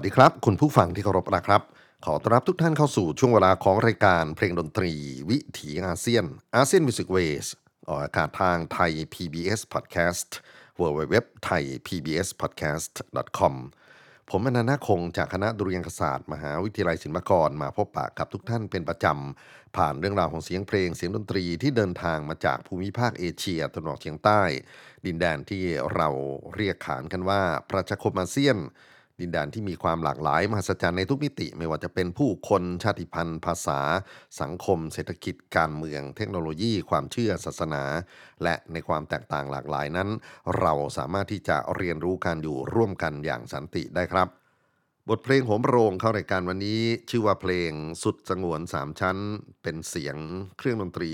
วัสดีครับ คุณผู้ฟังที่เคารพนะครับ ขอต้อนรับทุกท่านเข้าสู่ช่วงเวลาของรายการเพลงดนตรี วิถีอาเซียน ASEAN Music Ways ออกอากาศทางไทย PBS Podcast w w w t h a i PBS Podcast com ผมอนันต์คงจากคณะดุริยางคศาสตร์ มหาวิทยาลัยศิลปากรมาพบปะกับทุกท่านเป็นประจำ ผ่านเรื่องราวของเสียงเพลงเสียงดนตรีที่เดินทางมาจากภูมิภาคเอเชียตะวันออกเฉียงใต้ ดินแดนที่เราเรียกขานกันว่าประชาคมอาเซียน ดินแดนที่มีความหลากหลายมหัศจรรย์ในทุกมิติ ไม่ว่าจะเป็นผู้คนชาติพันธุ์ ภาษา สังคม เศรษฐกิจการเมือง เทคโนโลยี ความเชื่อศาสนา และในความแตกต่างหลากหลายนั้น เราสามารถที่จะเรียนรู้การอยู่ร่วมกันอย่างสันติได้ครับบทเพลงโหมโรงเข้ารายการวันนี้ชื่อว่าเพลงสุดสงวนสามชั้น เป็นเสียงเครื่องดนตรี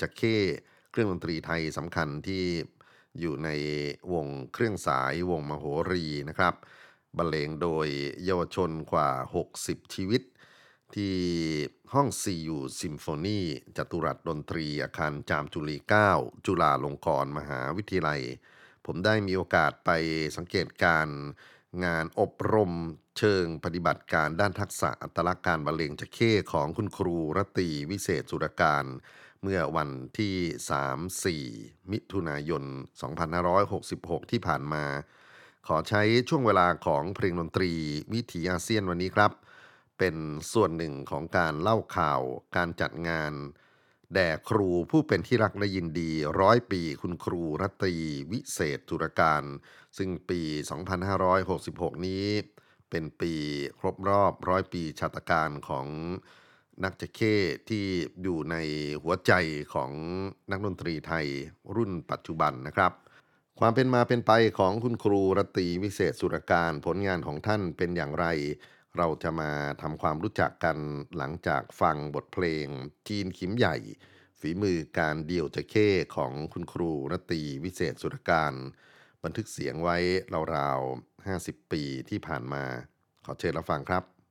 จะเข้เครื่องดนตรีไทยสำคัญที่อยู่ในวงเครื่องสายวงมโหรีนะครับ บรรเลงโดยเยาวชนกว่า 60 ชีวิต ที่ห้อง CU Symphony จตุรัสดนตรีอาคารจามจุรี 9 จุฬาลงกรณ์มหาวิทยาลัย ผมได้มีโอกาสไปสังเกตการงานอบรมเชิงปฏิบัติการด้านทักษะอัตลักษณ์การบรรเลงจะเข้ของคุณครูระตีวิเศษสุรการ เมื่อวันที่ 3-4 มิถุนายน 2566 ที่ผ่านมา ขอใช้ช่วงเวลาของเพลงดนตรีวิถีอาเซียนวันนี้ครับ เป็นส่วนหนึ่งของการเล่าข่าวการจัดงาน แด่ครูผู้เป็นที่รักและยินดีร้อยปีคุณครูรัตรีวิเศษธุรการ ซึ่งปี 2566 นี้ เป็นปีครบรอบร้อยปีชาตการของนักจะเข้ที่อยู่ในหัวใจของนักดนตรีไทยรุ่นปัจจุบันนะครับ ความเป็นมาเป็นไปของคุณครูรตีวิเศษสุรการผลงานของท่านเป็นอย่างไร เราจะมาทำความรู้จักกันหลังจากฟังบทเพลงจีนขิมใหญ่ ฝีมือการเดี่ยวจะเข้ของคุณครูรตีวิเศษสุรการ บันทึกเสียงไว้ราวๆ 50 ปีที่ผ่านมา ขอเชิญรับฟังครับ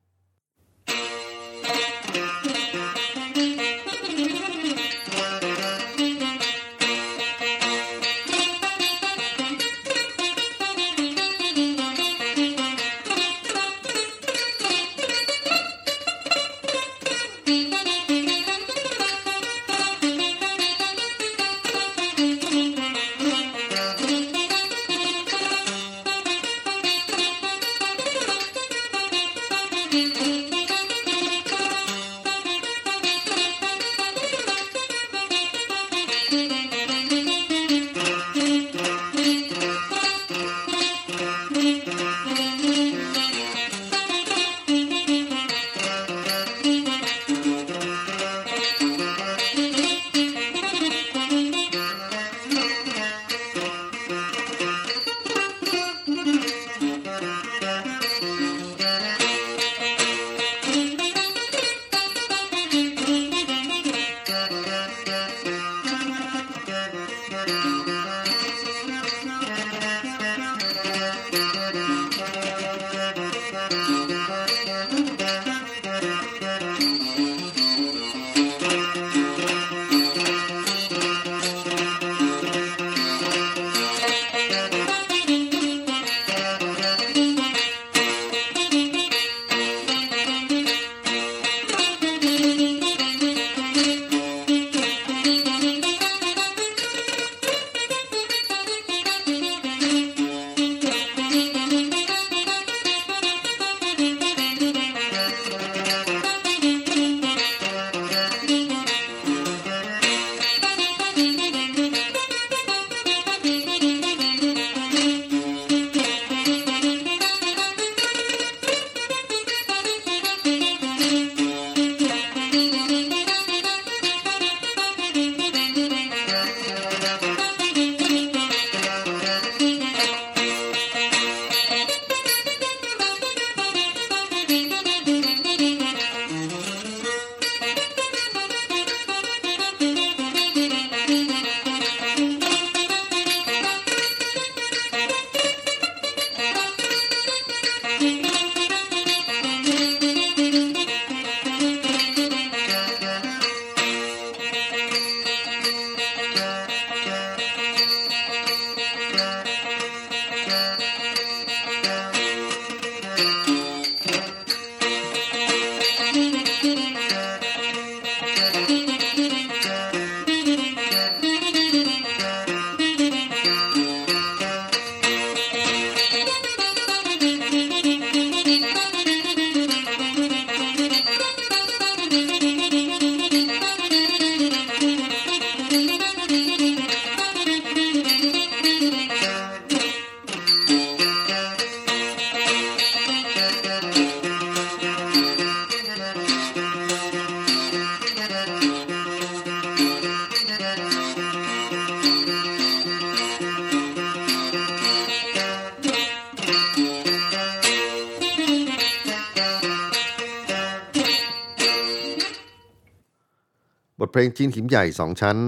เพลงจีนหิมใหญ่สองชั้น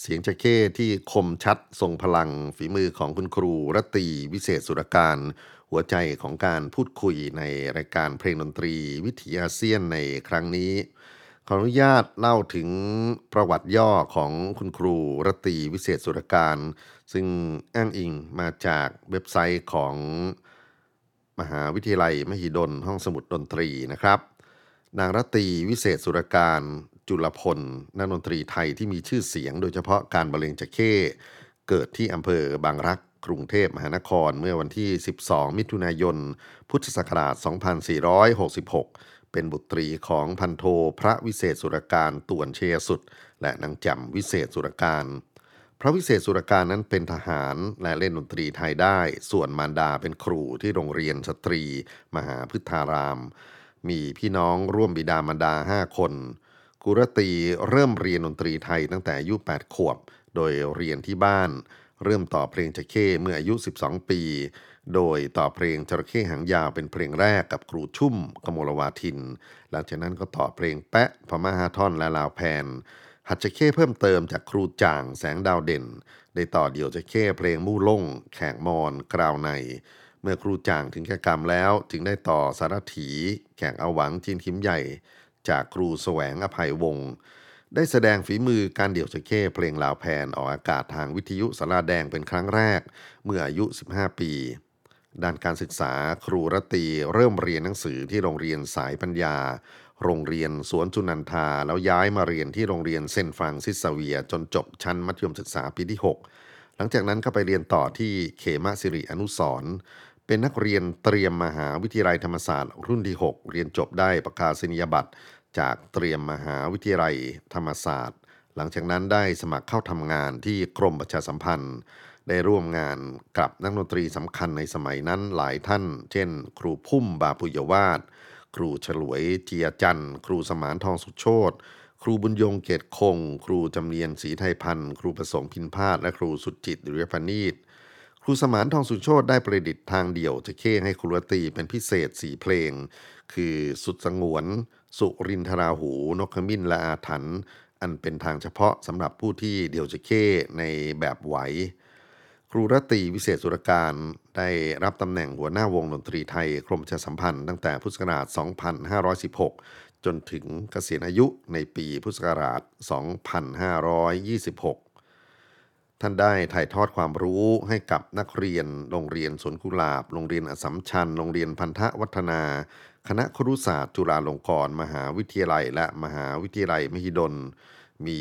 เสียงจะเข้ที่คมชัดทรงพลังฝีมือของคุณครูรตีวิเศษสุรการ หัวใจของการพูดคุยในรายการเพลงดนตรีวิถีอาเซียนในครั้งนี้ ขออนุญาตเล่าถึงประวัติย่อของคุณครูรตีวิเศษสุรการ ซึ่งอ้างอิงมาจากเว็บไซต์ของมหาวิทยาลัยมหิดลห้องสมุดดนตรีนะครับ นางระตีวิเศษสุรการ จุลพลนักดนตรีไทยที่มีชื่อเสียง โดยเฉพาะการบรรเลงจะเข้เกิดที่อำเภอบางรักกรุงเทพมหานครเมื่อวันที่ 12 มิถุนายน พุทธศักราช 2466 เป็นบุตรีของพันโทพระวิเศษสุรการต่วนเชยสุด และนางจำวิเศษสุรการ พระวิเศษสุรการนั้นเป็นทหารและเล่นดนตรีไทยได้ ส่วนมารดาเป็นครูที่โรงเรียนสตรี มหาพฤทธาราม มีพี่น้องร่วมบิดามารดา 5 คน กุรตีเริ่มเรียนดนตรีไทยตั้งแต่อายุ 8 ขวบ โดยเรียนที่บ้าน เริ่มต่อเพลงจะเข้เมื่ออายุ 12 ปี โดยต่อเพลงจระเข้หางยาวเป็นเพลงแรกกับครูชุ่มกมลวาทิน หลังจากนั้นก็ต่อเพลงแปะพม่าฮาท่อนและลาวแพน หัดจะเข้เพิ่มเติมจากครูจ่างแสงดาวเด่น ได้ต่อเดี่ยวจะเข้เพลงมู่ล่ง แขกมอนกราวในเมื่อครูจ่างถึงแก่กรรมแล้ว จึงได้ต่อสารถี แขกอาหวังจีนขิมใหญ่ จากครูแสวงอภัยวงศ์ได้แสดงฝีมือการเดี่ยวจะเข้เพลงลาวแพนออกอากาศทางวิทยุศาลาแดงเป็นครั้งแรก เมื่ออายุ 15 ปี ด้านการศึกษาครูระตีเริ่มเรียนหนังสือที่โรงเรียนสายปัญญา โรงเรียนสวนสุนันทาแล้วย้ายมาเรียนที่โรงเรียนเซนต์ฟรังซีสซาเวียร์จนจบชั้นมัธยมศึกษาปีที่ 6 หลังจากนั้นก็ไปเรียนต่อที่เขมสิริอนุสรเป็นนักเรียนเตรียมมหาวิทยาลัยธรรมศาสตร์รุ่นที่ 6 เรียนจบได้ประกาศนียบัตร จากเตรียมมหาวิทยาลัยธรรมศาสตร์ หลังจากนั้นได้สมัครเข้าทำงานที่กรมประชาสัมพันธ์ ได้ร่วมงานกับนักดนตรีสำคัญในสมัยนั้นหลายท่าน เช่น ครูพุ่มบาปุยวาสครูฉลวยเจียจันครูสมานทองสุโชตครูบุญยงเกตคง ครูจำเนียนศรีไทยพันธ์ ครูประสงค์พินพาดและครูสุจิตดุริยพนีตครูสมานทองสุโชตได้ประดิษฐ์ทางเดี่ยวจะเข้ให้ครูรตีเป็นพิเศษสีเพลง คือสุดสงวน สุรินทราหู นกขมิ้นและอาถรรพ์อันเป็นทางเฉพาะสำหรับผู้ที่เดี่ยวจะเข้ในแบบไหว ครูรตีวิเศษสุรการได้รับตำแหน่งหัวหน้าวงดนตรีไทยกรมประชาสัมพันธ์ตั้งแต่พุทธศักราช 2516 จนถึงเกษียณอายุในปีพุทธศักราช 2526ท่านได้ถ่ายทอดความรู้ให้กับนักเรียน โรงเรียนสวนกุหลาบ โรงเรียนอสสัมชัญ โรงเรียนพันธวัฒนา คณะครุศาสตร์จุฬาลงกรณ์มหาวิทยาลัย และมหาวิทยาลัยมหิดล มี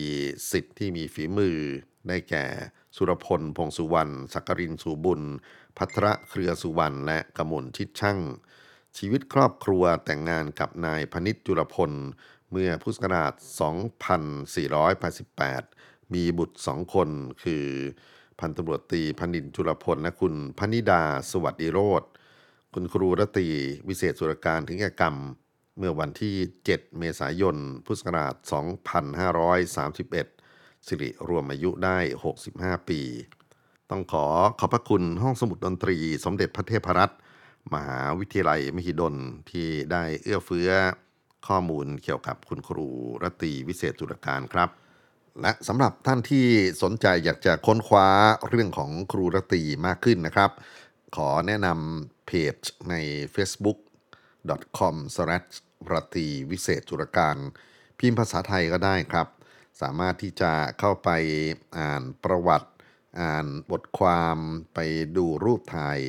สิทธิ์ที่มีฝีมือ ได้แก่ สุรพล พงสุวรรณสักกรินสุบุญ พัทระเครือสุวรรณและกมลชิดช่างชีวิตครอบครัวแต่งงานกับนายพนิษจุลพล เมื่อพุทธศักราช 2488 มีบุตรสองคนคือ พันตำรวจตีพนินจุลพลและคุณพนิดาสวัสดิโรธ คุณครูรตีวิเศษสุรการถึงแก่กรรม เมื่อวันที่ 7 เมษายน พุทธศักราช 2531 สิริรวมอายุได้ 65 ปี ต้องขอขอบพระคุณห้องสมุดดนตรี สมเด็จพระเทพรัตน์มหาวิทยาลัยมหิดลที่ได้เอื้อเฟื้อข้อมูลเกี่ยวกับคุณครูรตีวิเศษสุรการครับ และสำหรับท่านที่สนใจอยากจะค้นคว้าเรื่องของครูรตีมากขึ้นนะครับ ขอแนะนำ เพจใน facebook.com รตีวิเศษจุรการ พิมพ์ภาษาไทยก็ได้ครับ สามารถที่จะเข้าไปอ่านประวัติ อ่านบทความไปดูรูปถ่าย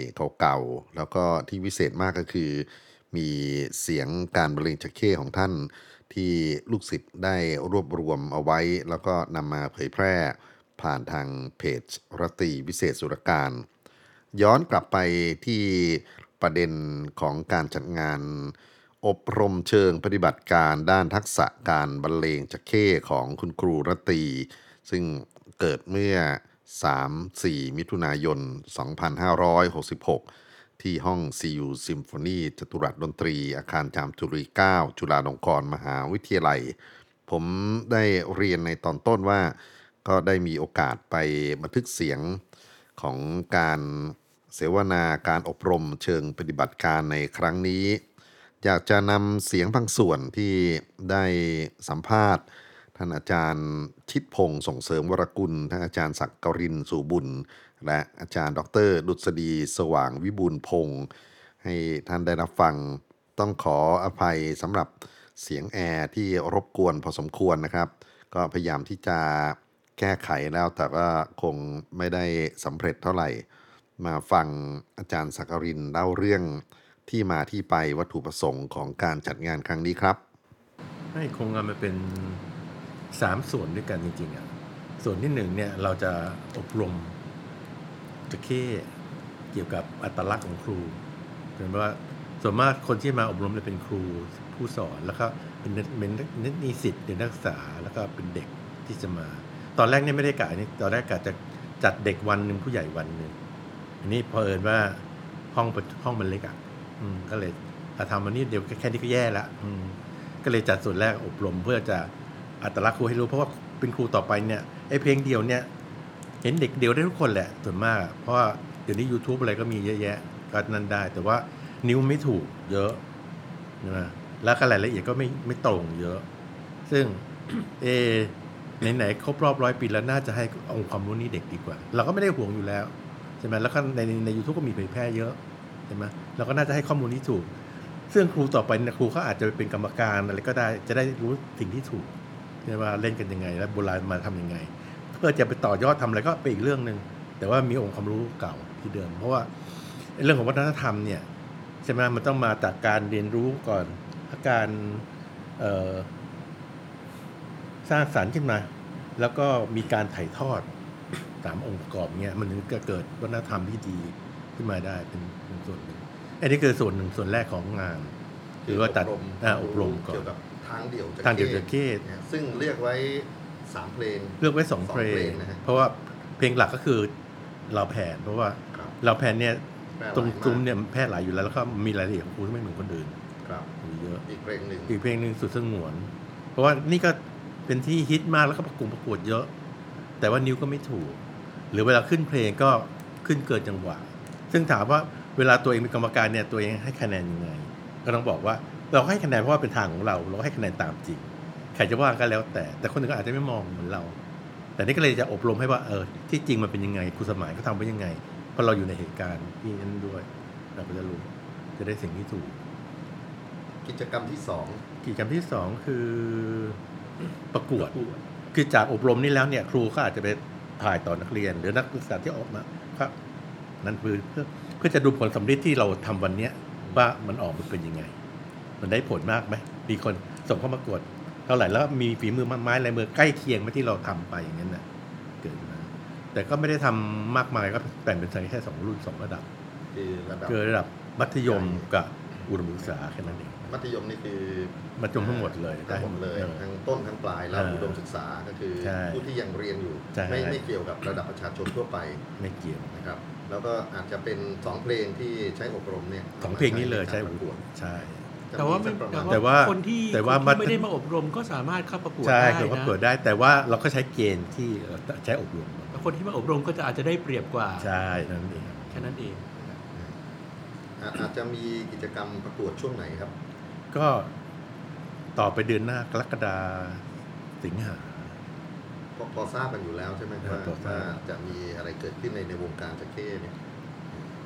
เก่าๆ แล้วก็ที่วิเศษมากก็คือ มีเสียงการบรรเลงจักเข้ของท่านที่ลูกศิษย์ได้รวบรวมเอาไว้ แล้วก็นำมาเผยแพร่ผ่านทางเพจรตีวิเศษสุรการ ย้อนกลับไปที่ประเด็นของการจัดงาน อบรมเชิงปฏิบัติการด้านทักษะการบรรเลงจักเข้ของคุณครูรตี ซึ่งเกิดเมื่อ 3-4 มิถุนายน 2566ที่ห้อง CU Symphony จตุรัสดนตรี อาคารจามจุรี 9 จุฬาลงกรณ์มหาวิทยาลัย ผมได้เรียนในตอนต้นว่า ก็ได้มีโอกาสไปบันทึกเสียง ของการเสวนาการอบรมเชิงปฏิบัติการในครั้งนี้ อยากจะนำเสียงบางส่วนที่ได้สัมภาษณ์ ท่านอาจารย์ชิดพงศ์ส่งเสริมวรกุล ท่านอาจารย์ศักดิ์กรินสู่บุญ และอาจารย์ดร ดุษฎีสว่างวิบูลพงศ์ให้ท่านได้รับฟังต้องขออภัยสำหรับเสียงแอร์ที่รบกวนพอสมควรนะครับ ก็พยายามที่จะ แก้ไขแล้วแต่ว่าคงไม่ได้สำเร็จเท่าไหร่ มาฟังอาจารย์สักรินเล่าเรื่องที่มาที่ไปวัตถุประสงค์ของการจัดงานครั้งนี้ครับ ให้โครงงานมันเป็นสามส่วนด้วยกันจริงๆอะส่วนที่หนึ่งเนี่ยเราจะอบรมจะเข้เกี่ยวกับอัตลักษณ์ของครูเป็นว่าส่วนมากคนที่มาอบรมจะเป็นครูผู้สอนแล้วก็เป็นเป็นนิสิตเด็กนักศึกษาแล้วก็เป็นเด็กที่จะมา ตอนแรกเนี่ยไม่ได้กะนี่ตอนแรกกะจะจัดเด็กวันหนึ่งผู้ใหญ่วันหนึ่งอันนี้พอเอิญว่าห้องห้องมันเล็กอะอืมก็เลยถ้าทำวันนี้เดี๋ยวแค่นี้ก็แย่ละอืมก็เลยจัดส่วนแรกอบรมเพื่อจะอัตลักษณ์ครูให้รู้เพราะว่าเป็นครูต่อไปเนี่ยไอ้เพลงเดียวเนี่ย เห็นเด็กเดียวได้ทุกคนแหละส่วนมาก เพราะว่าเดี๋ยวนี้ YouTube อะไรก็มีเยอะแยะก็นั่นได้ แต่ว่านิ้วไม่ถูกเยอะนะแล้วก็รายละเอียดก็ไม่ไม่ตรงเยอะ ซึ่งเอ ไหนๆครบรอบร้อยปีแล้วน่าจะให้องค์ความรู้นี้เด็กดีกว่า เราก็ไม่ได้ห่วงอยู่แล้วใช่ไหมแล้วก็ในในยูทูบก็มีเผยแพร่เยอะใช่ไหมเราก็น่าจะให้ข้อมูลที่ถูก ซึ่งครูต่อไปนี่ยครูเขาอาจจะเป็นกรรมการอะไรก็ได้จะได้รู้สิ่งที่ถูกใช่ไหมว่าเล่นกันยังไง แล้วโบราณมาทำยังไง เพื่อจะไปต่อยอดทำอะไรก็เป็นอีกเรื่องหนึ่งแต่ว่ามีองค์ความรู้เก่าที่เดิม เพราะว่าเรื่องของวัฒนธรรมเนี่ยใช่ไหมมันต้องมาจากการเรียนรู้ก่อนการ สร้างสารรค์ขึ้นมา แล้วก็มีการถ่ายทอดตามองค์ประกอบเนี้ยมันถึงจะเกิดวัฒนธรรมที่ดีขึ้นมาได้เป็นเป็นส่วนหนึ่งอันนี้คือส่วนหนึ่งส่วนแรกของงานหรือว่าตัดอ่าอบรมก่อนเกี่ยวกับทางเดี่ยวจะทางเดียวจะเก้เนี่ยซึ่งเรียกไว้สามเพลง เลือกไว้สองสองเพลเพลงงนะฮะเพราะว่าเพลงหลักก็คือเราแผน เพราะว่าครับเราแผนเนี่ยแปลหลายตรงมากซุ้มเนี่ยมันแพร่หลายอยู่แล้วแล้วก็มีรายละเอียดของครูที่ไม่เหมือนคนอื่น ครับมีเยอะอีกเพลงหนึ่งอีกเพลงหนึ่งสุดสงวน เพราะว่านี่ก็ เป็นที่ฮิตมากแล้วก็ประกวดประกวดเยอะ แต่ว่านิ้วก็ไม่ถูก หรือเวลาขึ้นเพลงก็ขึ้นเกินจังหวะ ซึ่งถามว่าเวลาตัวเองเป็นกรรมการเนี่ยตัวเองให้คะแนนยังไง ก็ต้องบอกว่าเราให้คะแนนเพราะว่าเป็นทางของเรา เราให้คะแนนตามจริงใครจะว่าก็แล้วแต่ แต่คนหนึ่งก็อาจจะไม่มองเหมือนเรา แต่นี่ก็เลยจะอบรมให้ว่าเออที่จริงมันเป็นยังไงครูสมัยเขาทำไว้ยังไงเพราะเราอยู่ในเหตุการณ์ที่นั้นด้วย เราก็จะรู้จะได้สิ่งที่ถูก กิจกรรมที่สอง กิจกรรมที่สองคือประกวด คือจากอบรมนี่แล้วเนี่ย ครูก็อาจจะไปถ่ายต่อนักเรียน หรือนักศึกษาที่ออกมาครับ นั่นคือเพื่อเพื่อจะดูผลสำเร็จที่เราทำวันเนี้ยว่ามันออกมาเป็นยังไง มันได้ผลมากไหมมีคนส่งเข้ามาประกวดเท่าไหร่แล้วมีฝีมือไม้ลายมือใกล้เคียงไหมที่เราทำไปอย่างนั้นนะเกิดมาแต่ก็ไม่ได้ทำมากมายก็แบ่งเป็นแค่สองรุ่นสองระดับคือระดับคือระดับมัธยมกับ อุดมศึกษาแค่นั้นเองมัธยมนี่คือมัธยมทั้งหมดเลยทั้งหมดเลยออทั้งต้นทั้งปลายแล้วเอออุดมศึกษาก็คือใช่ผู้ที่ยังเรียนอยู่ใช่ไม่ไม่เกี่ยวกับระดับประชาชนทั่วไปไม่เกี่ยวนะครับแล้วก็อาจจะเป็นสองเพลงที่ใช้อบรมเนี่ยสองเพลงนี้เลยใช่ในการประกวดใช่จะแต่ว่าไม่สักประแต่มาณแต่ว่าคนที่แต่ว่าคนมัที่ธไม่ได้มาอบรมก็สามารถเข้าประกวดใช่ได้คือว่านะเปิดได้ แต่ว่าเราก็ใช้เกณฑ์ที่เอ่อใช้อบรมแต่คนที่มาอบรมก็จะอาจจะได้เปรียบกว่าใช่นั่นเองแค่นั้นเอง อะอาจจะมีกิจกรรมประกวดช่วงไหนครับ ก็ต่อไปเดือนหน้ากรกฎาสิงหาพอพอทราบกันอยู่แล้วใช่ไหมครับว่าพอทราว่าบจะมีอะไรเกิดขึ้นในในวงการจักเข้เนี่ย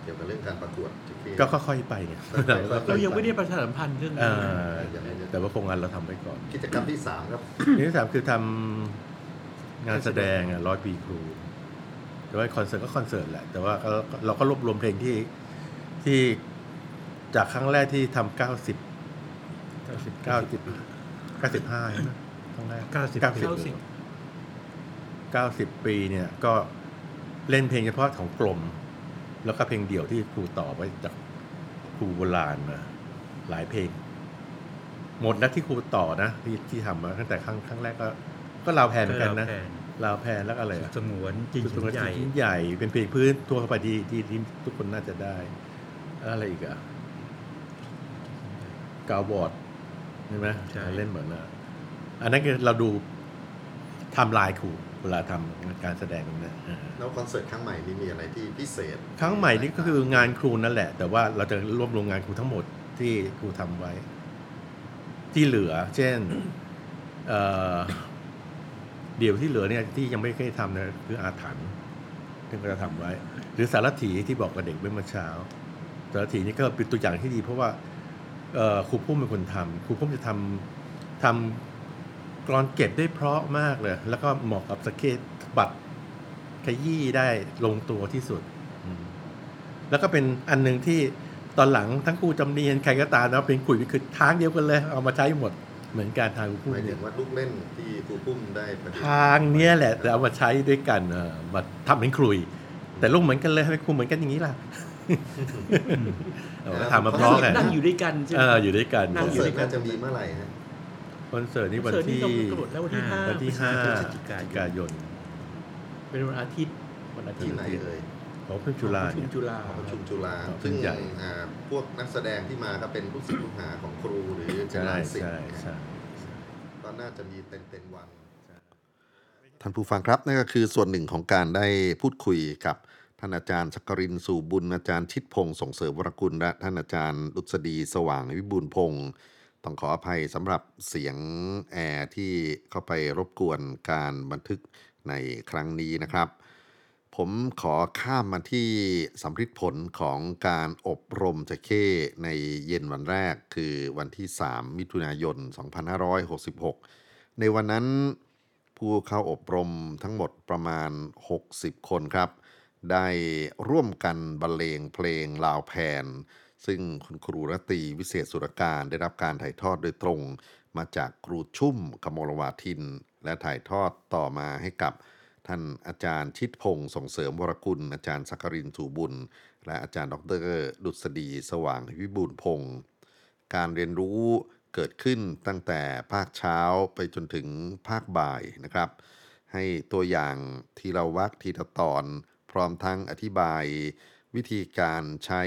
เกี่ยวกับเรื่องการประกวดจักเข้ก็ค่อยๆไปเนี่ยค่อยๆเรายังไม่ได้ประชาสัมพันธ์เรื่องเอ่นี้อแต่ว่าโครงงานเราทำไปก่อน กิจกรรมที่สามครับอันที่สามคือทำงานแสดงอะร้อยปีครูแต่ว่าคอนเสิร์ตก็คอนเสิร์ตแหละแต่ว่าเราเราก็รวบรวมเพลงที่ ที่จากครั้งแรกที่ทำเก้าสิบเก้าสิบเก้าสิบเก้าสิบห้าใช่ไหมครั้งแรกเก้าสิบเก้าสิบเก้าสิบเก้าสิบปีเนี่ย ก็เล่นเพลงเฉพาะของกลม แล้วก็เพลงเดี่ยวที่ครูต่อไว้จากครูโบราณมาหลายเพลง หมดนะที่ครูต่อนะที่ที่ทำมาตั้งแต่ครั้งครั้งแรกก็ ก็ลาวแพนเหมือนกันนะลาวแพนแล้วก็อะไรอะสงวนจริงสุดใหญ่ชิ้นใหญ่เป็นเพลงพื้นทั่วไปที่ที่ที่ทุกคนน่าจะได้ อะไรอีกอะกาวบอร์ดใช่ไหมใช่เล่นเหมือนอะอันนั้นคือเราดูไทำลายครูเวลาทำการแสดงตรงนั้นอ่าแล้วคอนเสิร์ตครั้งใหม่นี้มีอะไรที่พิเศษ ครั้งใหม่นี่ก็คืองานครูนั่นแหละ แต่ว่าเราจะรวบรวมงานครูทั้งหมดที่ครูทำไว้ ที่เหลือ เช่นเอ่อเดี่ยวที่เหลือเนี่ยที่ยังไม่เคยทำเนี่ยคืออาถรรพ์ที่เราจะทำไว้ หรือสารถีที่บอกกับเด็กเมื่อเช้า สารถีนี่ก็เป็นตัวอย่างที่ดี เพราะว่าเอ่อครูพุ่มเป็นคนทำครูพุ่มจะทำทำกรอนเก็บได้เพราะมากเลย แล้วก็เหมาะกับสเก็ตบัตรขยี้ได้ลงตัวที่สุดอืมแล้วก็เป็นอันหนึ่งที่ตอนหลังทั้งครูจำเนียนใครก็ตามนะเป็นขุยคือทางเดียวกันเลย เอามาใช้หมดเหมือนการทางครูหพุ่มมายถึเนี่ยงว่าลูกเล่นที่ครูปุ้มได้ประดิษฐ์ทางเนี้ยแหละแต่เอามาใช้ด้วยกันเออมาทำเป็นครุย แต่ลูกเหมือนกันเลยทำไมครูเหมือนกันอย่างนี้ล่ะ เอาก็ทำมาเพราะไงนั่งอยู่ด้วยกันใช่ไหเอมออยู่ด้วยกันนั่คองนอยู่ เสิด้ร์วยกัตน่านจะมีเมื่อไหร่ฮะคอนเสิร์ตนี่วันเสิร์ตที่นี่กำหนดแล้ววันที่ห้า วันที่ห้าพฤศจิกายนกายนเป็นวันอาทิตย์วันอาทิตที่ย์ไหนเอ่ยของเพิ่งจุฬาประชุเนี่มยจุฬาหอประชุมจุฬาครับซึ่งใหญ่ อ่าพวกนักแสดงที่มาก็เป็นลูกศิษย์ลูกหาของครูหรือจุใช่ฬาศิษใช่ย์ใช่ ก็น่าจะมีเต็มเต็มๆวัน ท่านผู้ฟังครับนั่นก็คือส่วนหนึ่งของการได้พูดคุยกับ ท่านอาจารย์สักกรินสู่บุญอาจารย์ชิดพงศ์ส่งเสริมวรกุลและท่านอาจารย์ดุษฎีสว่างวิบูลพงศ์ต้องขออภัยสำหรับเสียงแอร์ที่เข้าไปรบกวนการบันทึกในครั้งนี้นะครับ ผมขอข้ามมาที่สำริดผลของการอบรมจะเข้ในเย็นวันแรกคือวันที่ 3 มิถุนายน 2566 ในวันนั้นผู้เข้าอบรมทั้งหมดประมาณ 60 คนครับ ได้ร่วมกันบรรเลงเพลงลาวแผน ซึ่งคุณครูรตีวิเศษสุรการได้รับการถ่ายทอดโดยตรง มาจากครูชุ่มกมลวาทิน และถ่ายทอดต่อมาให้กับท่านอาจารย์ชิดพงศ์ส่งเสริมวรกุล อาจารย์สักรินถูบุญ และอาจารย์ดร ดุษฎีสว่างวิบูลพงศ์การเรียนรู้เกิดขึ้นตั้งแต่ภาคเช้าไปจนถึงภาคบ่ายนะครับ ให้ตัวอย่างทีละวักทีละตอน พร้อมทั้งอธิบายวิธีการใช้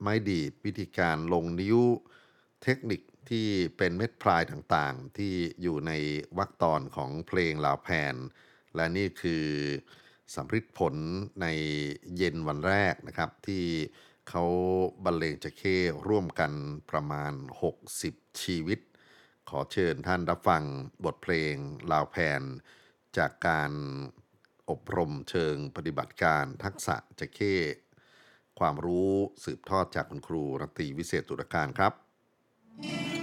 ไม้ดีดวิธีการลงนิ้วเทคนิคที่เป็นเม็ดพลายต่างๆ ที่อยู่ในวรรคตอนของเพลงลาวแพน และนี่คือสำริดผลในเย็นวันแรกนะครับ ที่เขาบรรเลงจะเข้ร่วมกันประมาณ 60 ชีวิต ขอเชิญท่านรับฟังบทเพลงลาวแพน จากการ อบรมเชิงปฏิบัติการทักษะจะเข้ ความรู้สืบทอดจากคุณครูรตีวิเศษตุรการครับ Thank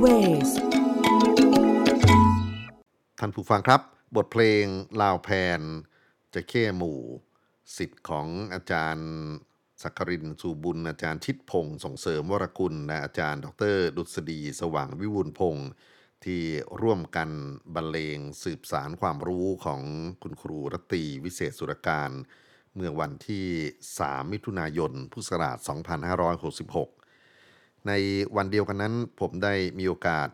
Music เวสท่านผู้ฟังครับ บทเพลงลาวแพนจะเข้หมู่ศิษย์ของอาจารย์สักครินสูบุญ อาจารย์ชิดพงศ์ส่งเสริมวรกุลและอาจารย์ ดร ดุษฎีสว่างวิบูลย์พงศ์ที่ร่วมกันบรรเลงสืบสานความรู้ของคุณครูระตีวิเศษสุรการ เมื่อวันที่ 3 มิถุนายน พุทธศักราช 2566 ในวันเดียวกันนั้นผมได้มีโอกาส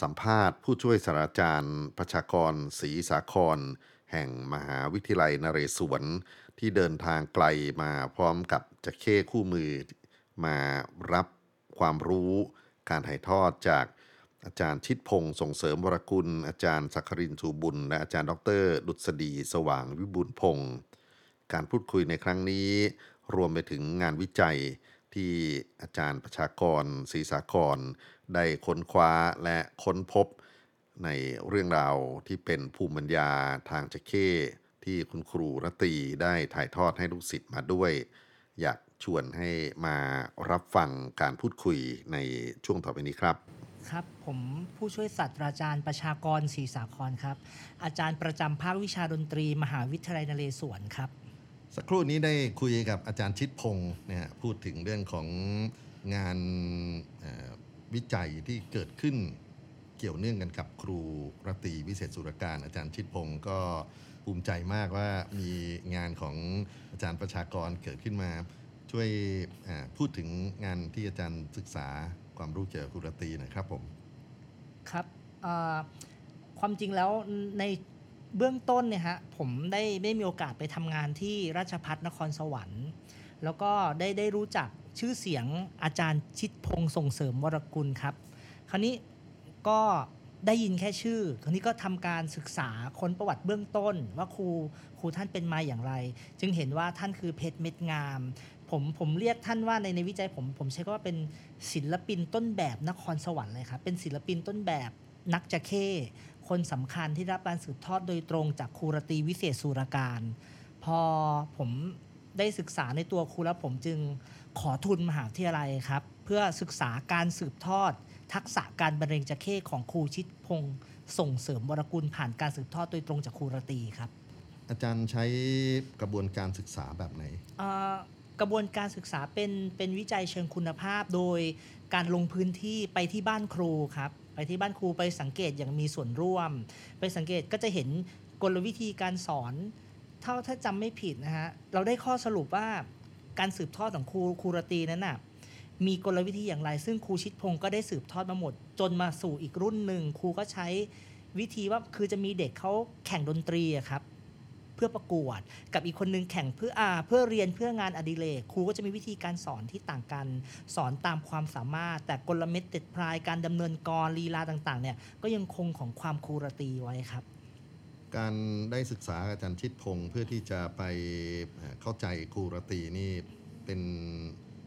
สัมภาษณ์ผู้ช่วยศาสตราจารย์ประชากรศรีสาคร แห่งมหาวิทยาลัยนเรศวร ที่เดินทางไกลมาพร้อมกับจะเข้คู่มือ มารับความรู้การถ่ายทอดจากอาจารย์ชิดพงศ์ส่งเสริมวรกุล อาจารย์สักครินทูบุญ และอาจารย์ดร ดุษฎีสว่างวิบูลพงศ์การพูดคุยในครั้งนี้ รวมไปถึงงานวิจัย ที่อาจารย์ประชากรศรีสาครได้ค้นคว้าและค้นพบในเรื่องราวที่เป็นภูมิปัญญาทางจะเข้ที่คุณครูรตีได้ถ่ายทอดให้ลูกศิษย์มาด้วย อยากชวนให้มารับฟังการพูดคุยในช่วงต่อไปนี้ครับ ครับ ผมผู้ช่วยศาสตราจารย์ประชากรศรีสาครครับ อาจารย์ประจำภาควิชาดนตรี มหาวิทยาลัยนเรศวรครับ สักครู่นี้ได้คุยกับอาจารย์ชิดพงศ์นะฮะพูดถึงเรื่องของงานวิจัยที่เกิดขึ้นเกี่ยวเนื่องกันกับครูรตีวิเศษสุรการ อาจารย์ชิดพงศ์ก็ภูมิใจมากว่ามีงานของอาจารย์ประชากรเกิดขึ้นมา ช่วยพูดถึงงานที่อาจารย์ศึกษาความรู้เกี่ยวกับครูรตีนะครับผม ครับความจริงแล้วใน เบื้องต้นเนี่ยฮะผมได้ได้มีโอกาสไปทำงานที่ราชพัฒนครสวรรค์ แล้วก็ได้ได้รู้จักชื่อเสียงอาจารย์ชิดพงศ์ส่งเสริมวรกุลครับ คราวนี้ก็ได้ยินแค่ชื่อคราวนี้ก็ทำการศึกษาค้นประวัติเบื้องต้น ว่าครูครูท่านเป็นมาอย่างไร จึงเห็นว่าท่านคือเพชรเม็ดงาม ผมผมเรียกท่านว่าในในวิจัยผมผมใช้คำว่าเป็นศิลปินต้นแบบนครสวรรค์เลยครับเป็นศิลปินต้นแบบ นักจะเข้คนสำคัญที่รับการสืบทอดโดยตรงจากครูรตรีวิเศษสุรการ พอผมได้ศึกษาในตัวครูแล้วผมจึงขอทุนมหาวิทยาลัยครับ เพื่อศึกษาการสืบทอด ทักษะการบรรเลงจะเข้ของครูชิดพงศ์ส่งเสริมวรกุลผ่านการสืบทอดโดยตรงจากครูรตรีครับ อาจารย์ใช้กระบวนการศึกษาแบบไหนเอ่อกระบวนการศึกษาเป็นเป็นวิจัยเชิงคุณภาพ โดยการลงพื้นที่ไปที่บ้านครูครับ ไปที่บ้านครูไปสังเกตอย่างมีส่วนร่วม ไปสังเกตก็จะเห็นกลวิธีการสอน เท่าถ้าจำไม่ผิดนะฮะเราได้ข้อสรุปว่าการสืบทอดของครูครูรตีนั้นน่ะมีกลวิธีอย่างไร ซึ่งครูชิดพงศ์ก็ได้สืบทอดมาหมด จนมาสู่อีกรุ่นหนึ่งครูก็ใช้วิธีว่าคือจะมีเด็กเขาแข่งดนตรีครับ พื่อประกวด กับอีกคนนึงแข่งเพื่ออาเพื่อเรียนเพื่องานอดิเรกครูก็จะมีวิธีการสอนที่ต่างกัน สอนตามความสามารถ แต่กลเม็ดเด็ดพรายการดำเนินกรลีลาต่างๆเนี่ยก็ยังคงของความครูรตรีไว้ครับ การได้ศึกษาอาจารย์ชิดพงศ์เพื่อที่จะไปเอ่อเข้าใจครูรตรีนี่เป็น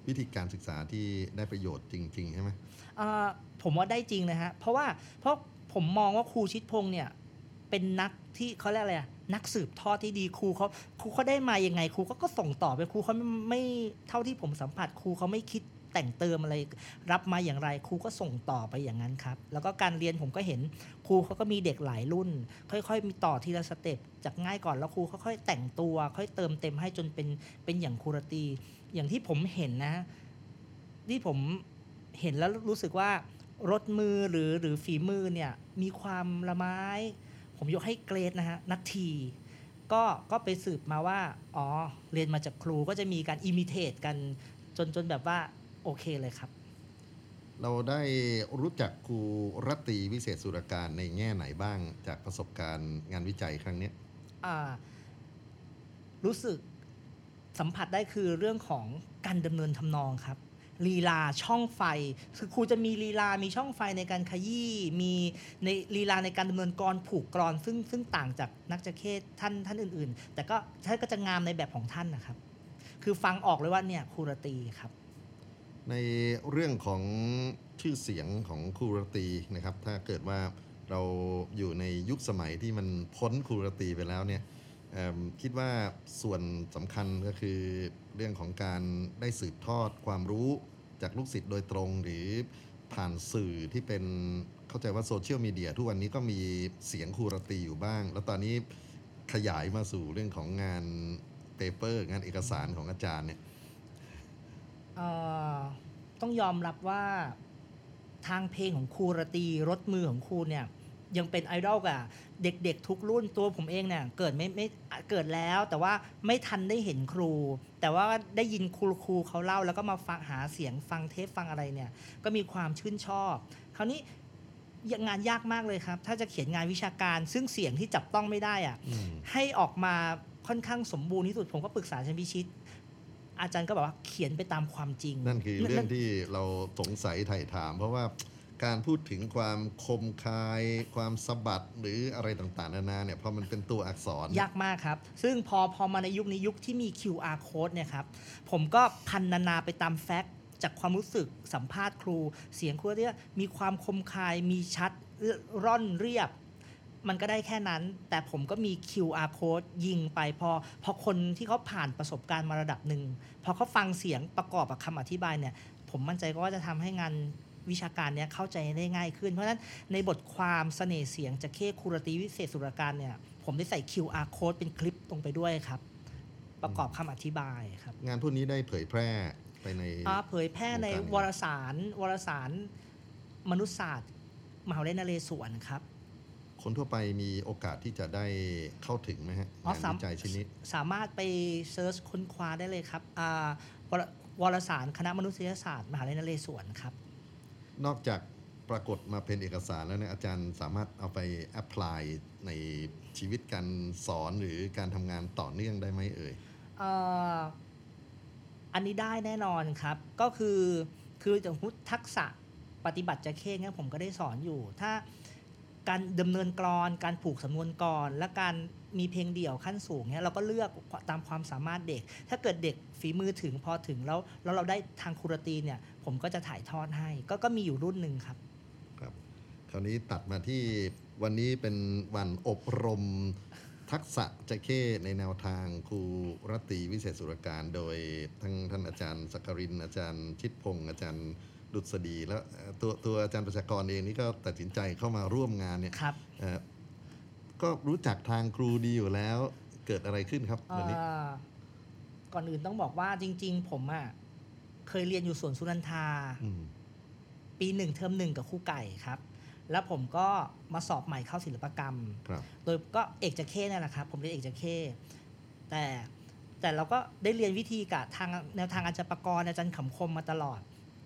วิธีการศึกษาที่ได้ประโยชน์จริง ๆ ใช่ไหมเอ่อผมว่าได้จริงนะฮะเพราะว่าเพราะผมมองว่าครูชิดพงษ์เนี่ยเป็นนัก ที่เขาเรียกอะไรนักสืบทอดที่ดีครูเขาครูเขาได้มายังไงครูเขาก็ส่งต่อไปครูเขาไม่ไม่เท่าที่ผมสัมผัสครูเขาไม่คิดแต่งเติมอะไรรับมาอย่างไรครูก็ส่งต่อไปอย่างนั้นครับ แล้วก็การเรียนผมก็เห็นครูเขาก็มีเด็กหลายรุ่น ค่อยๆ มีต่อทีละสเต็ปจากง่ายก่อนแล้วครูค่อยๆแต่งตัว ค่อยเติมเต็มให้จนเป็นเป็นอย่างครูรตี อย่างที่ผมเห็นนะที่ผมเห็นแล้วรู้สึกว่ารถมือหรือหรือฝีมือเนี่ยมีความละไม้ ผมยกให้เกรดนะฮะนัททีก็ก็ไปสืบมาว่า อ๋อ เรียนมาจากครูก็จะมีการ imitate กันจนจนแบบว่า โอเคเลยครับ เราได้รู้จักครูระตีวิเศษสุรการในแง่ไหนบ้างจากประสบการณ์งานวิจัยครั้งเนี้ยอ่ารู้สึกสัมผัสได้คือเรื่องของการดำเนินทำนองครับ ลีลาช่องไฟ คือครูจะมีลีลา มีช่องไฟในการขยี้ มีในลีลาในการดำเนินกรผูกกรอน ซึ่งซึ่งต่างจากนักจะเคศท่านท่านอื่น ๆ แต่ก็ท่านก็จะงามในแบบของท่านนะครับ คือฟังออกเลยว่าเนี่ยครูรตีครับ ในเรื่องของชื่อเสียงของครูรตีนะครับ ถ้าเกิดว่าเราอยู่ในยุคสมัยที่มันพ้นครูรตีไปแล้วเนี่ยคิดว่าส่วนสำคัญก็คือเรื่องของการได้สืบทอดความรู้ จากลูกศิษย์โดยตรงหรือผ่านสื่อที่เป็นเข้าใจว่าโซเชียลมีเดียทุกวันนี้ก็มีเสียงครูรตีอยู่บ้าง แล้วตอนนี้ขยายมาสู่เรื่องของงานเปเปอร์ งานเอกสารของอาจารย์เนี่ยต้องยอมรับว่าทางเพลงของครูรตีรถมือของครูเนี่ย ยังเป็นไอดอลกับเด็กๆทุกรุ่นตัวผมเองเนี่ยเกิดไม่ไม่เกิดแล้ว แต่ว่าไม่ทันได้เห็นครู แต่ว่าได้ยินครูครูเขาเล่า แล้วก็มาฟังหาเสียงฟังเทปฟังอะไรเนี่ย ก็มีความชื่นชอบ คราวนี้งานยากมากเลยครับ ถ้าจะเขียนงานวิชาการ ซึ่งเสียงที่จับต้องไม่ได้อะให้ออกมาค่อนข้างสมบูรณ์ที่สุดผมก็ปรึกษาอาจารย์พิชิตอาจารย์ก็บอกว่าเขียนไปตามความจริง นั่นคือเรื่องที่เราสงสัยไถ่ถาม เพราะว่า การพูดถึงความคมคาย ความสะบัดหรืออะไรต่างๆ นานาเนี่ยพอมันเป็นตัวอักษร ยากมากครับ ซึ่งพอพอมาในยุคนี้ยุคที่มี QR code เนี่ยครับ ผมก็พันนานาไปตามแฟกต์จากความรู้สึกสัมภาษณ์ครู เสียงครูที่มีความคมคายมีชัดร่อนเรียบ มันก็ได้แค่นั้น แต่ผมก็มี QR code ยิงไปพอพอคนที่เขาผ่านประสบการณ์มาระดับหนึ่งพอเขาฟังเสียงประกอบกับคำอธิบายเนี่ยผมมั่นใจก็ว่าจะทำให้งาน วิชาการเนี้ยเข้าใจได้ง่ายขึ้น เพราะฉะนั้นในบทความเสน่ห์เสียงจากเคครูรตรีวิเศษสุรการเนี่ยผมได้ใส่ QR code เป็นคลิปลงไปด้วยครับ ประกอบคำอธิบายครับ งานพวกนี้ได้เผยแพร่ไปในอ่าเผยแพร่ในวงการวารสาร วารสารมนุษยศาสตร์มหาวิทยาลัยนเรศวรครับ คนทั่วไปมีโอกาสที่จะได้เข้าถึงไหมฮะอ๋องานสามวิจัยชิ้นนี้สามารถไปเซิร์ชค้นคว้าได้เลยครับอ่าวารวารสารคณะมนุษยศาสตร์ มหาวิทยาลัยนเรศวรครับ นอกจากปรากฏมาเป็นเอกสารแล้วเนี่ยอาจารย์สามารถเอาไปแอพพลายในชีวิตการสอนหรือการทำงานต่อเนื่องได้ไหมเอ่ยเอ่ออันนี้ได้แน่นอนครับ ก็คือคืออย่างพุททักษะปฏิบัติจะเข้งผมก็ได้สอนอยู่ ถ้า การดำเนินกรอนการผูกสำนวนกรและการมีเพลงเดี่ยวขั้นสูงเนี่ยเราก็เลือกตามความสามารถเด็ก ถ้าเกิดเด็กฝีมือถึงพอถึงแล้วแล้วเราได้ทางครูรตีเนี่ย ผมก็จะถ่ายทอดให้ ก็ก็มีอยู่รุ่นหนึ่งครับ ครับ คราวนี้ตัดมาที่วันนี้เป็นวันอบรมทักษะจะเข้ในแนวทางครูรัตีวิเศษสุรการ โดยทั้งท่านอาจารย์สักกรินอาจารย์ชิดพงศ์อาจารย์ ดุษฎีแล้วเอ่อตัวตัวอาจารย์ประชากรเองนี่ก็ตัดสินใจเข้ามาร่วมงานเนี่ยครับเอ่อก็รู้จักทางครูดีอยู่แล้ว เกิดอะไรขึ้นครับวันนี้เอ่อก่อนอื่นต้องบอกว่าจริง ๆ ผมอะ่ะเคยเรียนอยู่สวนสุนันทาอืมปีหนึ่งเทอมหนึ่งกับครูไก่ครับ แล้วผมก็มาสอบใหม่เข้าศิลปกรรมครับโดยก็เอกจะเข้นั่นแหละครับ ผมเรียนเอกจะเข้แต่แต่เราก็ได้เรียนวิธีกับทางแนวทางอาจารย์ประกรณ์อาจารย์ขำคมมาตลอด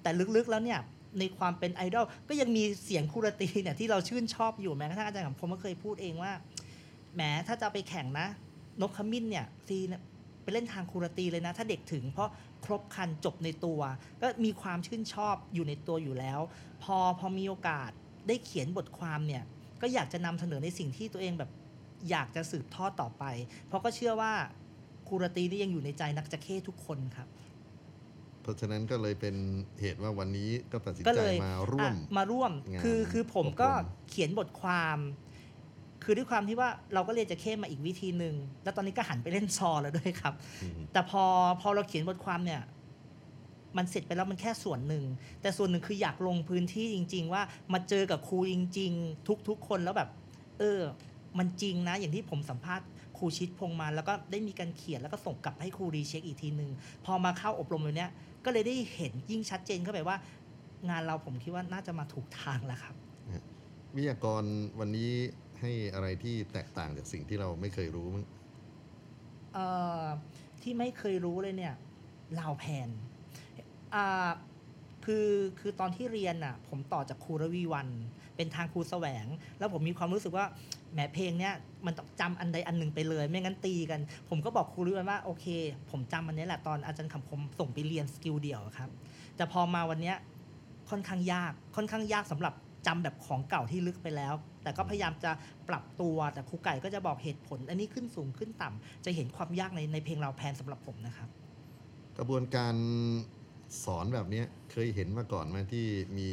แต่ลึกๆแล้วเนี่ยในความเป็นไอดอลก็ยังมีเสียงคูรตีเนี่ยที่เราชื่นชอบอยู่แม้กระทั่งอาจารย์ขำคมก็เคยพูดเองว่าแหมถ้าจะไปแข่งนะ นกขมิ้นเนี่ยซีเนี่ยไปเล่นทางคูรตีเลยนะ ถ้าเด็กถึงเพราะครบคันจบในตัว ก็มีความชื่นชอบอยู่ในตัวอยู่แล้ว พอพอมีโอกาสได้เขียนบทความเนี่ยก็อยากจะนำเสนอในสิ่งที่ตัวเองแบบอยากจะสืบทอดต่อไป เพราะก็เชื่อว่าคูรตีนี่ยังอยู่ในใจนักจะเข้ทุกคนครับ เพราะฉะนั้นก็เลยเป็นเหตุว่าวันนี้ก็ตัดสินก็ใจเลยมาร่วมอะมาร่วมงานคือคือผมอบรมก็เขียนบทความคือด้วยความที่ว่าเราก็เรียนจะเข้มาอีกวิธีหนึ่งแล้วตอนนี้ก็หันไปเล่นซอแล้วด้วยครับอืมแต่พอพอเราเขียนบทความเนี่ย มันเสร็จไปแล้วมันแค่ส่วนหนึ่ง แต่ส่วนหนึ่งคืออยากลงพื้นที่จริง ๆ ว่ามาเจอกับครูจริง ๆ ทุก ๆ คนแล้วแบบ เออ มันจริงนะ อย่างที่ผมสัมภาษณ์ครูชิดพงษ์มา แล้วก็ได้มีการเขียนแล้วก็ส่งกลับให้ครูรีเช็คอีกทีหนึ่งพอมาเข้าอบรมเลยเนี้ย ก็เลยได้เห็นยิ่งชัดเจนเข้าไปว่า งานเราผมคิดว่าน่าจะมาถูกทางแล้วครับ วิทยากรวันนี้ให้อะไรที่แตกต่างจากสิ่งที่เราไม่เคยรู้มั้งเอ่อที่ไม่เคยรู้เลยเนี่ยลาวแพนอ่าคือคือตอนที่เรียนอะ ผมต่อจากครูระวีวัน เป็นทางครูแสวง แล้วผมมีความรู้สึกว่าแหมเพลงเนี้ยมันต้องจำอันใดอันหนึ่งไปเลย ไม่งั้นตีกัน ผมก็บอกครูระวีวันว่าโอเค ผมจำอันนี้แหละตอนอาจารย์ขำคมส่งไปเรียน skill เดี่ยวครับ แต่พอมาวันเนี้ยค่อนข้างยากค่อนข้างยากสำหรับจำแบบของเก่าที่ลึกไปแล้ว แต่ก็พยายามจะปรับตัวแต่ครูไก่ก็จะบอกเหตุผล อันนี้ขึ้นสูงขึ้นต่ำจะเห็นความยากในในเพลงลาวแพนสำหรับผมนะครับ กระบวนการสอนแบบนี้เคยเห็นมาก่อนไหมที่มี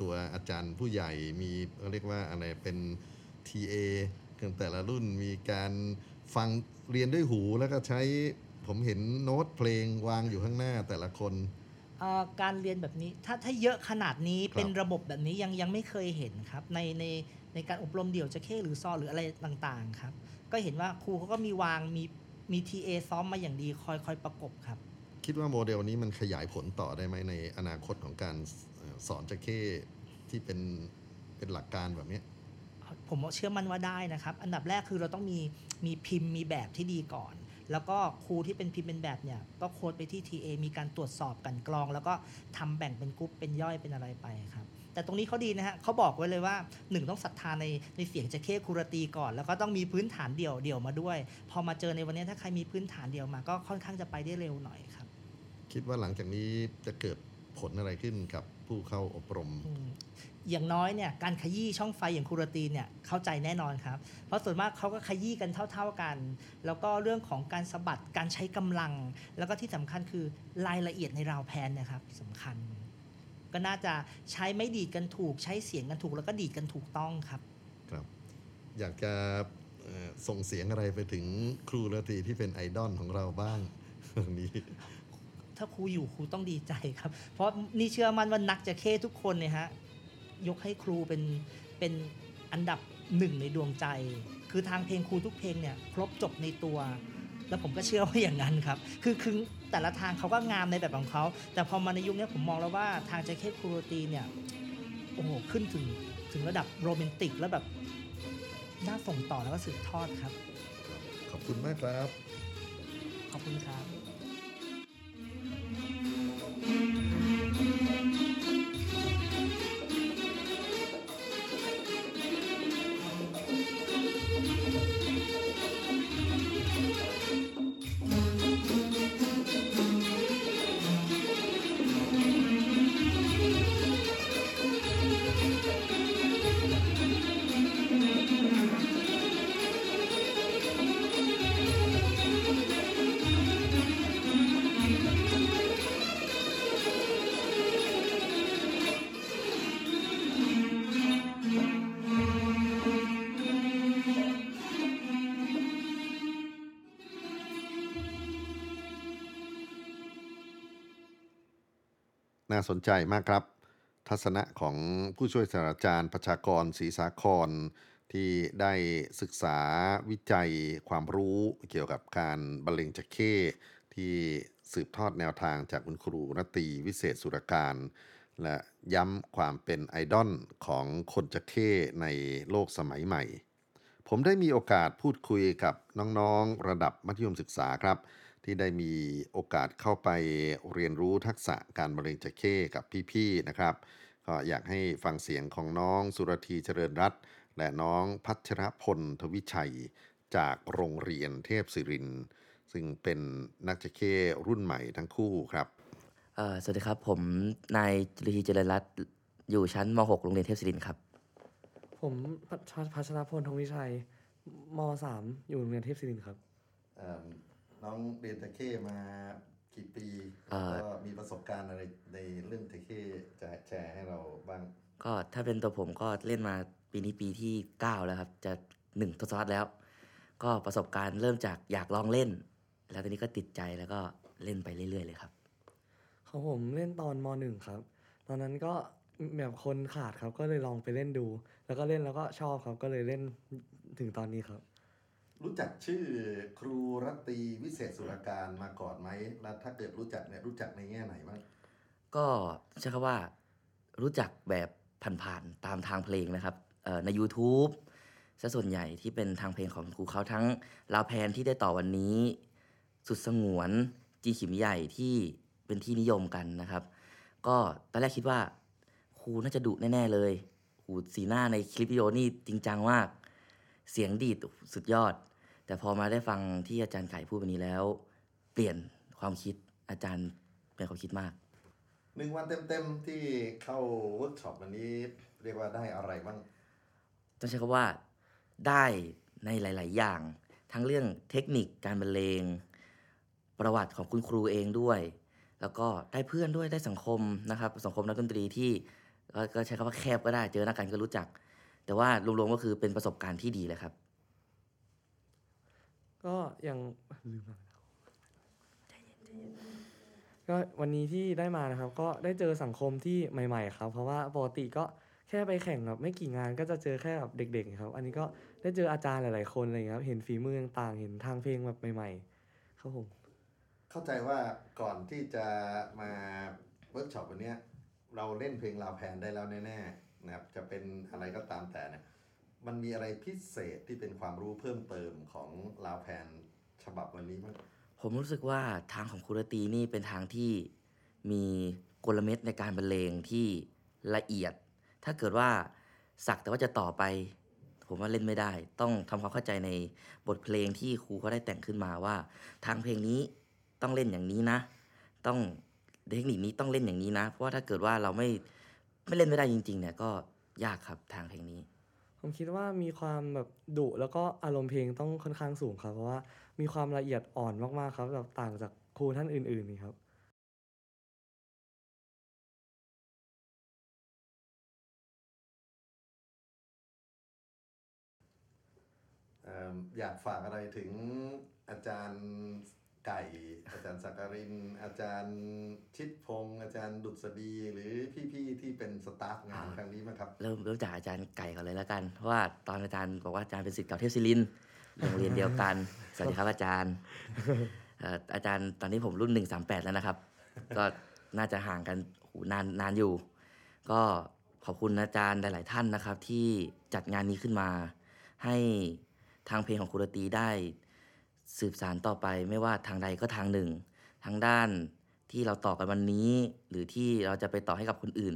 ตัวอาจารย์ผู้ใหญ่มีเขาเรียกว่าอะไรเป็น TA กันแต่ละรุ่นมีการฟังเรียนด้วยหูแล้วก็ใช้ผมเห็นโน้ตเพลงวางอยู่ข้างหน้าแต่ละคนเอ่อการเรียนแบบนี้ถ้าถ้าเยอะขนาดนี้ครับเป็นระบบแบบนี้ยังยังไม่เคยเห็นครับ ในในในการอบรมเดี่ยวจะเข้หรือซอหรืออะไรต่างๆครับ ก็เห็นว่าครูเขาก็มีวางมีมีทีเอซ้อมมาอย่างดีคอยคอยประกบครับ คิดว่าโมเดลนี้มันขยายผลต่อได้ไหมในอนาคตของการเอ่อสอนจะเข้ที่เป็นเป็นหลักการแบบเนี้ย ผมเชื่อมั่นว่าได้นะครับ อันดับแรกคือเราต้องมีมีพิมพ์มีแบบที่ดีก่อน แล้วก็ครูที่เป็นพิมพ์เป็นแบบเนี่ยก็โค้ดไปที่ TA มีการตรวจสอบกลันกรอง แล้วก็ทำแบ่งเป็นกรุ๊ปเป็นย่อยเป็นอะไรไปครับแต่ตรงนี้เขาดีนะฮะเขาบอกไว้เลยว่าหนึ่งต้องศรัทธาในในเสียงจะเข้ครูรตีก่อน แล้วก็ต้องมีพื้นฐานเดี่ยวเดี่ยวมาด้วย พอมาเจอในวันนี้ถ้าใครมีพื้นฐานเดี่ยวมา ก็ค่อนข้างจะไปได้เร็วหน่อยครับ คิดว่าหลังจากนี้จะเกิดผลอะไรขึ้นกับผู้เข้าอบรม อืมอย่างน้อยเนี่ยการขยี้ช่องไฟอย่างครูรตีนเนี่ยเข้าใจแน่นอนครับ เพราะส่วนมากเขาก็ขยี้กันเท่า ๆกัน แล้วก็เรื่องของการสะบัดการใช้กำลัง แล้วก็ที่สำคัญคือรายละเอียดในราวแพนเนะครับสำคัญ ก็น่าจะใช้ไม่ดีดกันถูก ใช้เสียงกันถูกแล้วก็ดีดกันถูกต้องครับครับ อยากจะเอ่อส่งเสียงอะไรไปถึงครูระตรีที่เป็นไอดอลของเราบ้างตรงนี้ถ้าครูอยู่ครูต้องดีใจครับ เพราะนี่เชื่อมั่นว่านักจะเข้ทุกคนเนี่ยฮะ ยกให้ครูเป็นเป็นอันดับหนึ่งในดวงใจ คือทางเพลงครูทุกเพลงเนี่ยครบจบในตัว แล้วผมก็เชื่อว่าอย่างนั้นครับ คือคือแต่ละทางเขาก็งามในแบบของเขา แต่พอมาในยุคนี้ผมมองแล้วว่าทางจะเข้ครูโรตีเนี่ยโอ้โหขึ้นถึงถึงระดับโรแมนติกแล้วแบบน่าส่งต่อแล้วก็สืบทอดครับ ขอบคุณมากครับ ขอบคุณครับ น่าสนใจมากครับ ทัศนะของผู้ช่วยศาสตราจารย์ประชากรศรีสาคร ที่ได้ศึกษาวิจัยความรู้เกี่ยวกับการบรรเลงจักเข้ที่สืบทอดแนวทางจากคุณครูนตีวิเศษสุรการ และย้ำความเป็นไอดอลของคนจักเข้ในโลกสมัยใหม่ ผมได้มีโอกาสพูดคุยกับน้องๆระดับมัธยมศึกษาครับ ที่ได้มีโอกาสเข้าไปเรียนรู้ทักษะการบรรเลงจักเข้กับพี่ๆนะครับ ก็อยากให้ฟังเสียงของน้องสุรธีเจริญรัตน์และน้องพัชรพลทวิชัย จากโรงเรียนเทพศิรินทร์ซึ่งเป็นนักจักเข้รุ่นใหม่ทั้งคู่ครับเอ่อสวัสดีครับ ผมนายจุลีเจริญรัตน์อยู่ชั้นม .6 โรงเรียนเทพศิรินทร์ครับ ผมพัชพัชรพลทองวิชัยมสามอยู่โรงเรียนเทพศิรินทร์ครับ น้องเรียนจักเข้มากี่ปีอ่าก็มีประสบการณ์อะไรในเรื่องจักเข้จะแชร์ให้เราบ้าง ก็ถ้าเป็นตัวผมก็เล่นมาปีนี้ปีที่ 9 แล้วครับ จะหนึ่งทศวรรษแล้ว ก็ประสบการณ์เริ่มจากอยากลองเล่น แล้วตอนนี้ก็ติดใจแล้วก็เล่นไปเรื่อย ๆ เลยครับของผมเล่นตอนมหนึ่งครับ ตอนนั้นก็แบบคนขาดครับก็เลยลองไปเล่นดู แล้วก็เล่นแล้วก็ชอบครับก็เลยเล่นถึงตอนนี้ครับ รู้จักชื่อครูรัตตีวิเศษสุรการมาก่อนไหมแล้วถ้าเกิดรู้จักเนี่ยรู้จักในแง่ไหนบ้างก็ใช้คำว่ารู้จักแบบผ่านๆตามทางเพลงนะครับใน YouTube ซะส่วนใหญ่ที่เป็นทางเพลงของครูเขาทั้งลาวแพนที่ได้ต่อวันนี้ สุดสงวนจีขิมใหญ่ที่เป็นที่นิยมกันนะครับ ก็ตอนแรกคิดว่าครูน่าจะดุแน่ ๆ เลยหูสีหน้าในคลิปวิดีโอนี่จริงจังมาก เสียงดีดสุดยอด แต่พอมาได้ฟังที่อาจารย์ไก่พูดวันนี้แล้ว เปลี่ยนความคิดอาจารย์เปลี่ยนความคิดมากหนึ่งวันเต็มๆที่เข้าเวิร์กช็อปวันนี้เรียกว่าได้อะไรบ้างต้องใช้คำว่าได้ในหลาย ๆ อย่าง ทั้งเรื่องเทคนิคการบรรเลง ประวัติของคุณครูเองด้วย แล้วก็ได้เพื่อนด้วยได้สังคมนะครับ สังคมนักดนตรีที่ก็ก็ใช้คำว่าแคบก็ได้เจอหน้ากันก็รู้จัก แต่ว่ารวมๆก็คือเป็นประสบการณ์ที่ดีเลยครับ ก็ยังลืมแล้วก็วันนี้ที่ได้มานะครับ ก็ได้เจอสังคมที่ใหม่ ๆ ครับ เพราะว่าปกติก็แค่ไปแข่งแบบไม่กี่งานก็จะเจอแค่แบบเด็ก ๆ ครับ อันนี้ก็ได้เจออาจารย์หลาย ๆ คนอะไรอย่างเงี้ยครับเห็นฝีมือต่างๆเห็นทางเพลงแบบใหม่ ๆ ครับผมเข้าใจว่าก่อนที่จะมาเวิร์กช็อปวันเนี้ยเราเล่นเพลงลาวแพนได้แล้วแน่ๆนะครับจะเป็นอะไรก็ตามแต่เนี่ย มันมีอะไรพิเศษที่เป็นความรู้เพิ่มเติมของลาวแพนฉบับวันนี้มั้งผมรู้สึกว่าทางของครูระตีนี่เป็นทางที่มีกลเม็ดในการบรรเลงที่ละเอียด ถ้าเกิดว่าสักแต่ว่าจะต่อไป ผมว่าเล่นไม่ได้ ต้องทำความเข้าใจในบทเพลงที่ครูเขาได้แต่งขึ้นมาว่า ทางเพลงนี้ต้องเล่นอย่างนี้นะ ต้องเทคนิคนี้ต้องเล่นอย่างนี้นะ เพราะว่าถ้าเกิดว่าเราไม่ไม่เล่นไม่ได้จริง ๆ เนี่ยก็ยากครับทางเพลงนี้ ผมคิดว่ามีความแบบดุแล้วก็อารมณ์เพลงต้องค่อนข้างสูงครับ เพราะว่ามีความละเอียดอ่อนมากๆครับแบบต่างจากครูท่านอื่นๆนี่ครับอยากฝากอะไรถึงอาจารย์ ไก่ อาจารย์สักการิน อาจารย์ชิดพงษ์อาจารย์ดุษฎีหรือพี่ๆที่เป็นสตาฟงานครั้งนี้มั้งครับเริ่มเริ่มจากอาจารย์ไก่ก่อนเลยแล้วกันเพราะว่าตอนอาจารย์บอกว่าอาจารย์เป็นศิษย์เก่าเทพศิรินทร์โรงเรียนเดียวกันสวัสดีครับอาจารย์เอ่ออาจารย์ตอนนี้ผมรุ่น138แล้วนะครับ ก็น่าจะห่างกันหูนานนานอยู่ ก็ขอบคุณอาจารย์หลาย ๆ ท่านนะครับ ที่จัดงานนี้ขึ้นมา ให้ทางเพลงของครูรตีได้ สืบสารต่อไปไม่ว่าทางใดก็ทางหนึ่งทางด้านที่เราต่อกันวันนี้ หรือที่เราจะไปต่อให้กับคนอื่น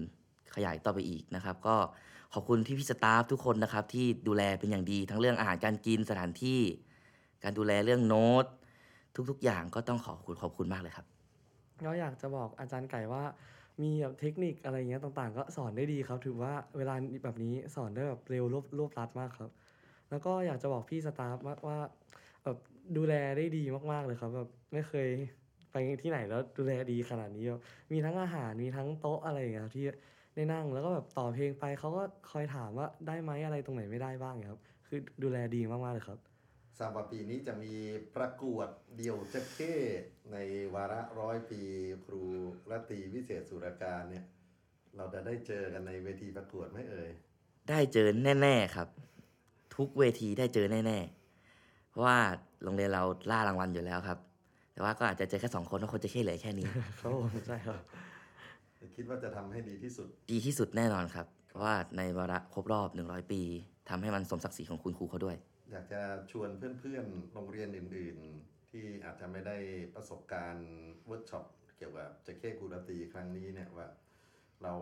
ขยายต่อไปอีกนะครับ ก็ขอบคุณพี่พี่สตาฟทุกคนนะครับที่ดูแลเป็นอย่างดีทั้งเรื่องอาหารการกินสถานที่ การดูแลเรื่องโน้ต ทุกๆ อย่างก็ต้องขอบคุณขอบคุณมากเลยครับก็อยากจะบอกอาจารย์ไก่ว่ามีแบบเทคนิคอะไรเงี้ยต่างๆ ก็สอนได้ดีครับ ถือว่าเวลาแบบนี้สอนได้แบบเร็วรวบรวบรัดมากครับ แล้วก็อยากจะบอกพี่สตาฟว่าแบบ ดูแลได้ดีมากๆเลยครับแบบไม่เคยไปที่ไหนแล้วดูแลดีขนาดนี้แบบมีทั้งอาหารมีทั้งโต๊ะอะไรอย่างเงี้ยครับที่ได้นั่งแล้วก็แบบต่อเพลงไปเขาก็คอยถามว่าได้ไหมอะไรตรงไหนไม่ได้บ้างอย่างเงี้ยครับ คือดูแลดีมากๆเลยครับทราบว่าปีนี้จะมีประกวดเดี่ยวเจ็บเข้ในวาระร้อยปีครูรัตรีวิเศษสุรการเนี่ย เราจะได้เจอกันในเวทีประกวดไหมเอ่ย ได้เจอแน่ ๆครับ ทุกเวทีได้เจอแน่ ๆ เพราะว่าโรงเรียนเราล่ารางวัลอยู่แล้วครับ แต่ว่าก็อาจจะเจอแค่สองคนเพราะคนจะแค่เหลือแค่นี้ครับผมใช่ครับคิดว่าจะทำให้ดีที่สุด ดีที่สุดแน่นอนครับ เพราะว่าในวาระครบรอบ 100 ปีทำให้มันสมศักดิ์ศรีของคุณครูเขาด้วย อยากจะชวนเพื่อนๆโรงเรียนอื่น ๆ ที่อาจจะไม่ได้ประสบการณ์เวิร์กช็อปเกี่ยวกับเจเคกูรตีครั้งนี้เนี่ยว่า เรา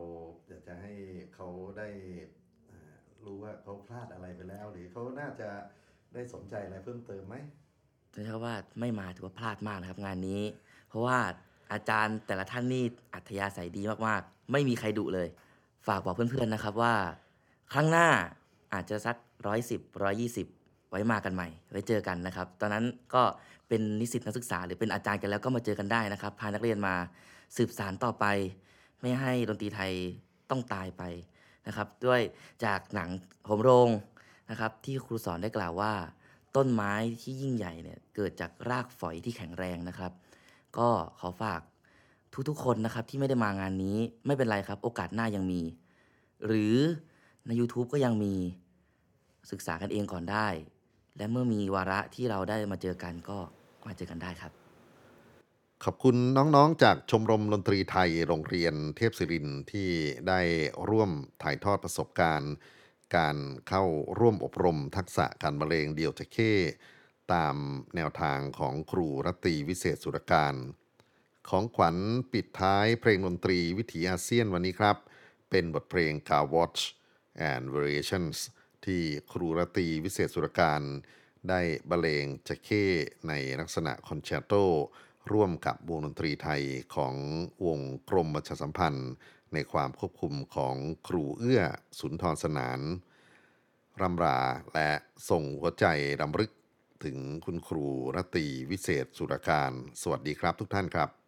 อยากจะให้เขาได้อ่ารู้ว่าเขาพลาดอะไรไปแล้ว หรือเขาน่าจะ ได้สนใจอะไรเพิ่มเติมไหมจะใช้คำว่าไม่มาถือว่าพลาดมากนะครับงานนี้ เพราะว่าอาจารย์แต่ละท่านนี่อัธยาศัยดีมากๆ ไม่มีใครดุเลย ฝากบอกเพื่อนๆนะครับว่า ครั้งหน้าอาจจะสักร้อยสิบร้อยี่สิบไว้มากันใหม่ ไว้เจอกันนะครับ ตอนนั้นก็เป็นนิสิตนักศึกษาหรือเป็นอาจารย์กันแล้วก็มาเจอกันได้นะครับ พานักเรียนมาสืบสารต่อไป ไม่ให้ดนตรีไทยต้องตายไปนะครับ ด้วยจากหนังโหมโรง นะครับที่ครูสอนได้กล่าวว่า ต้นไม้ที่ยิ่งใหญ่เนี่ยเกิดจากรากฝอยที่แข็งแรงนะครับ ก็ขอฝากทุกๆคนนะครับที่ไม่ได้มางานนี้ไม่เป็นไรครับ โอกาสหน้ายังมี หรือใน YouTube ก็ยังมีศึกษากันเองก่อนได้ และเมื่อมีวาระที่เราได้มาเจอกันก็มาเจอกันได้ครับ ขอบคุณน้องๆ จากชมรมดนตรีไทยโรงเรียนเทพศิรินที่ได้ร่วมถ่ายทอดประสบการณ์ การเข้าร่วมอบรมทักษะการบรรเลงเดี่ยวจะเข้ตามแนวทางของครูรัตีวิเศษสุรการ ของขวัญปิดท้ายเพลงดนตรีวิถีอาเซียนวันนี้ครับ เป็นบทเพลง Car Watch and Variations ที่ครูรัตีวิเศษสุรการ ได้บรรเลงจะเข้ในลักษณะคอนแชร์โต ร่วมกับวงดนตรีไทยของวงกรมประชาสัมพันธ์ ในความควบคุมของครูเอื้อสุนทรสนานรำราและส่งหัวใจรำลึกถึงคุณครูรตีวิเศษสุรการ สวัสดีครับทุกท่านครับ「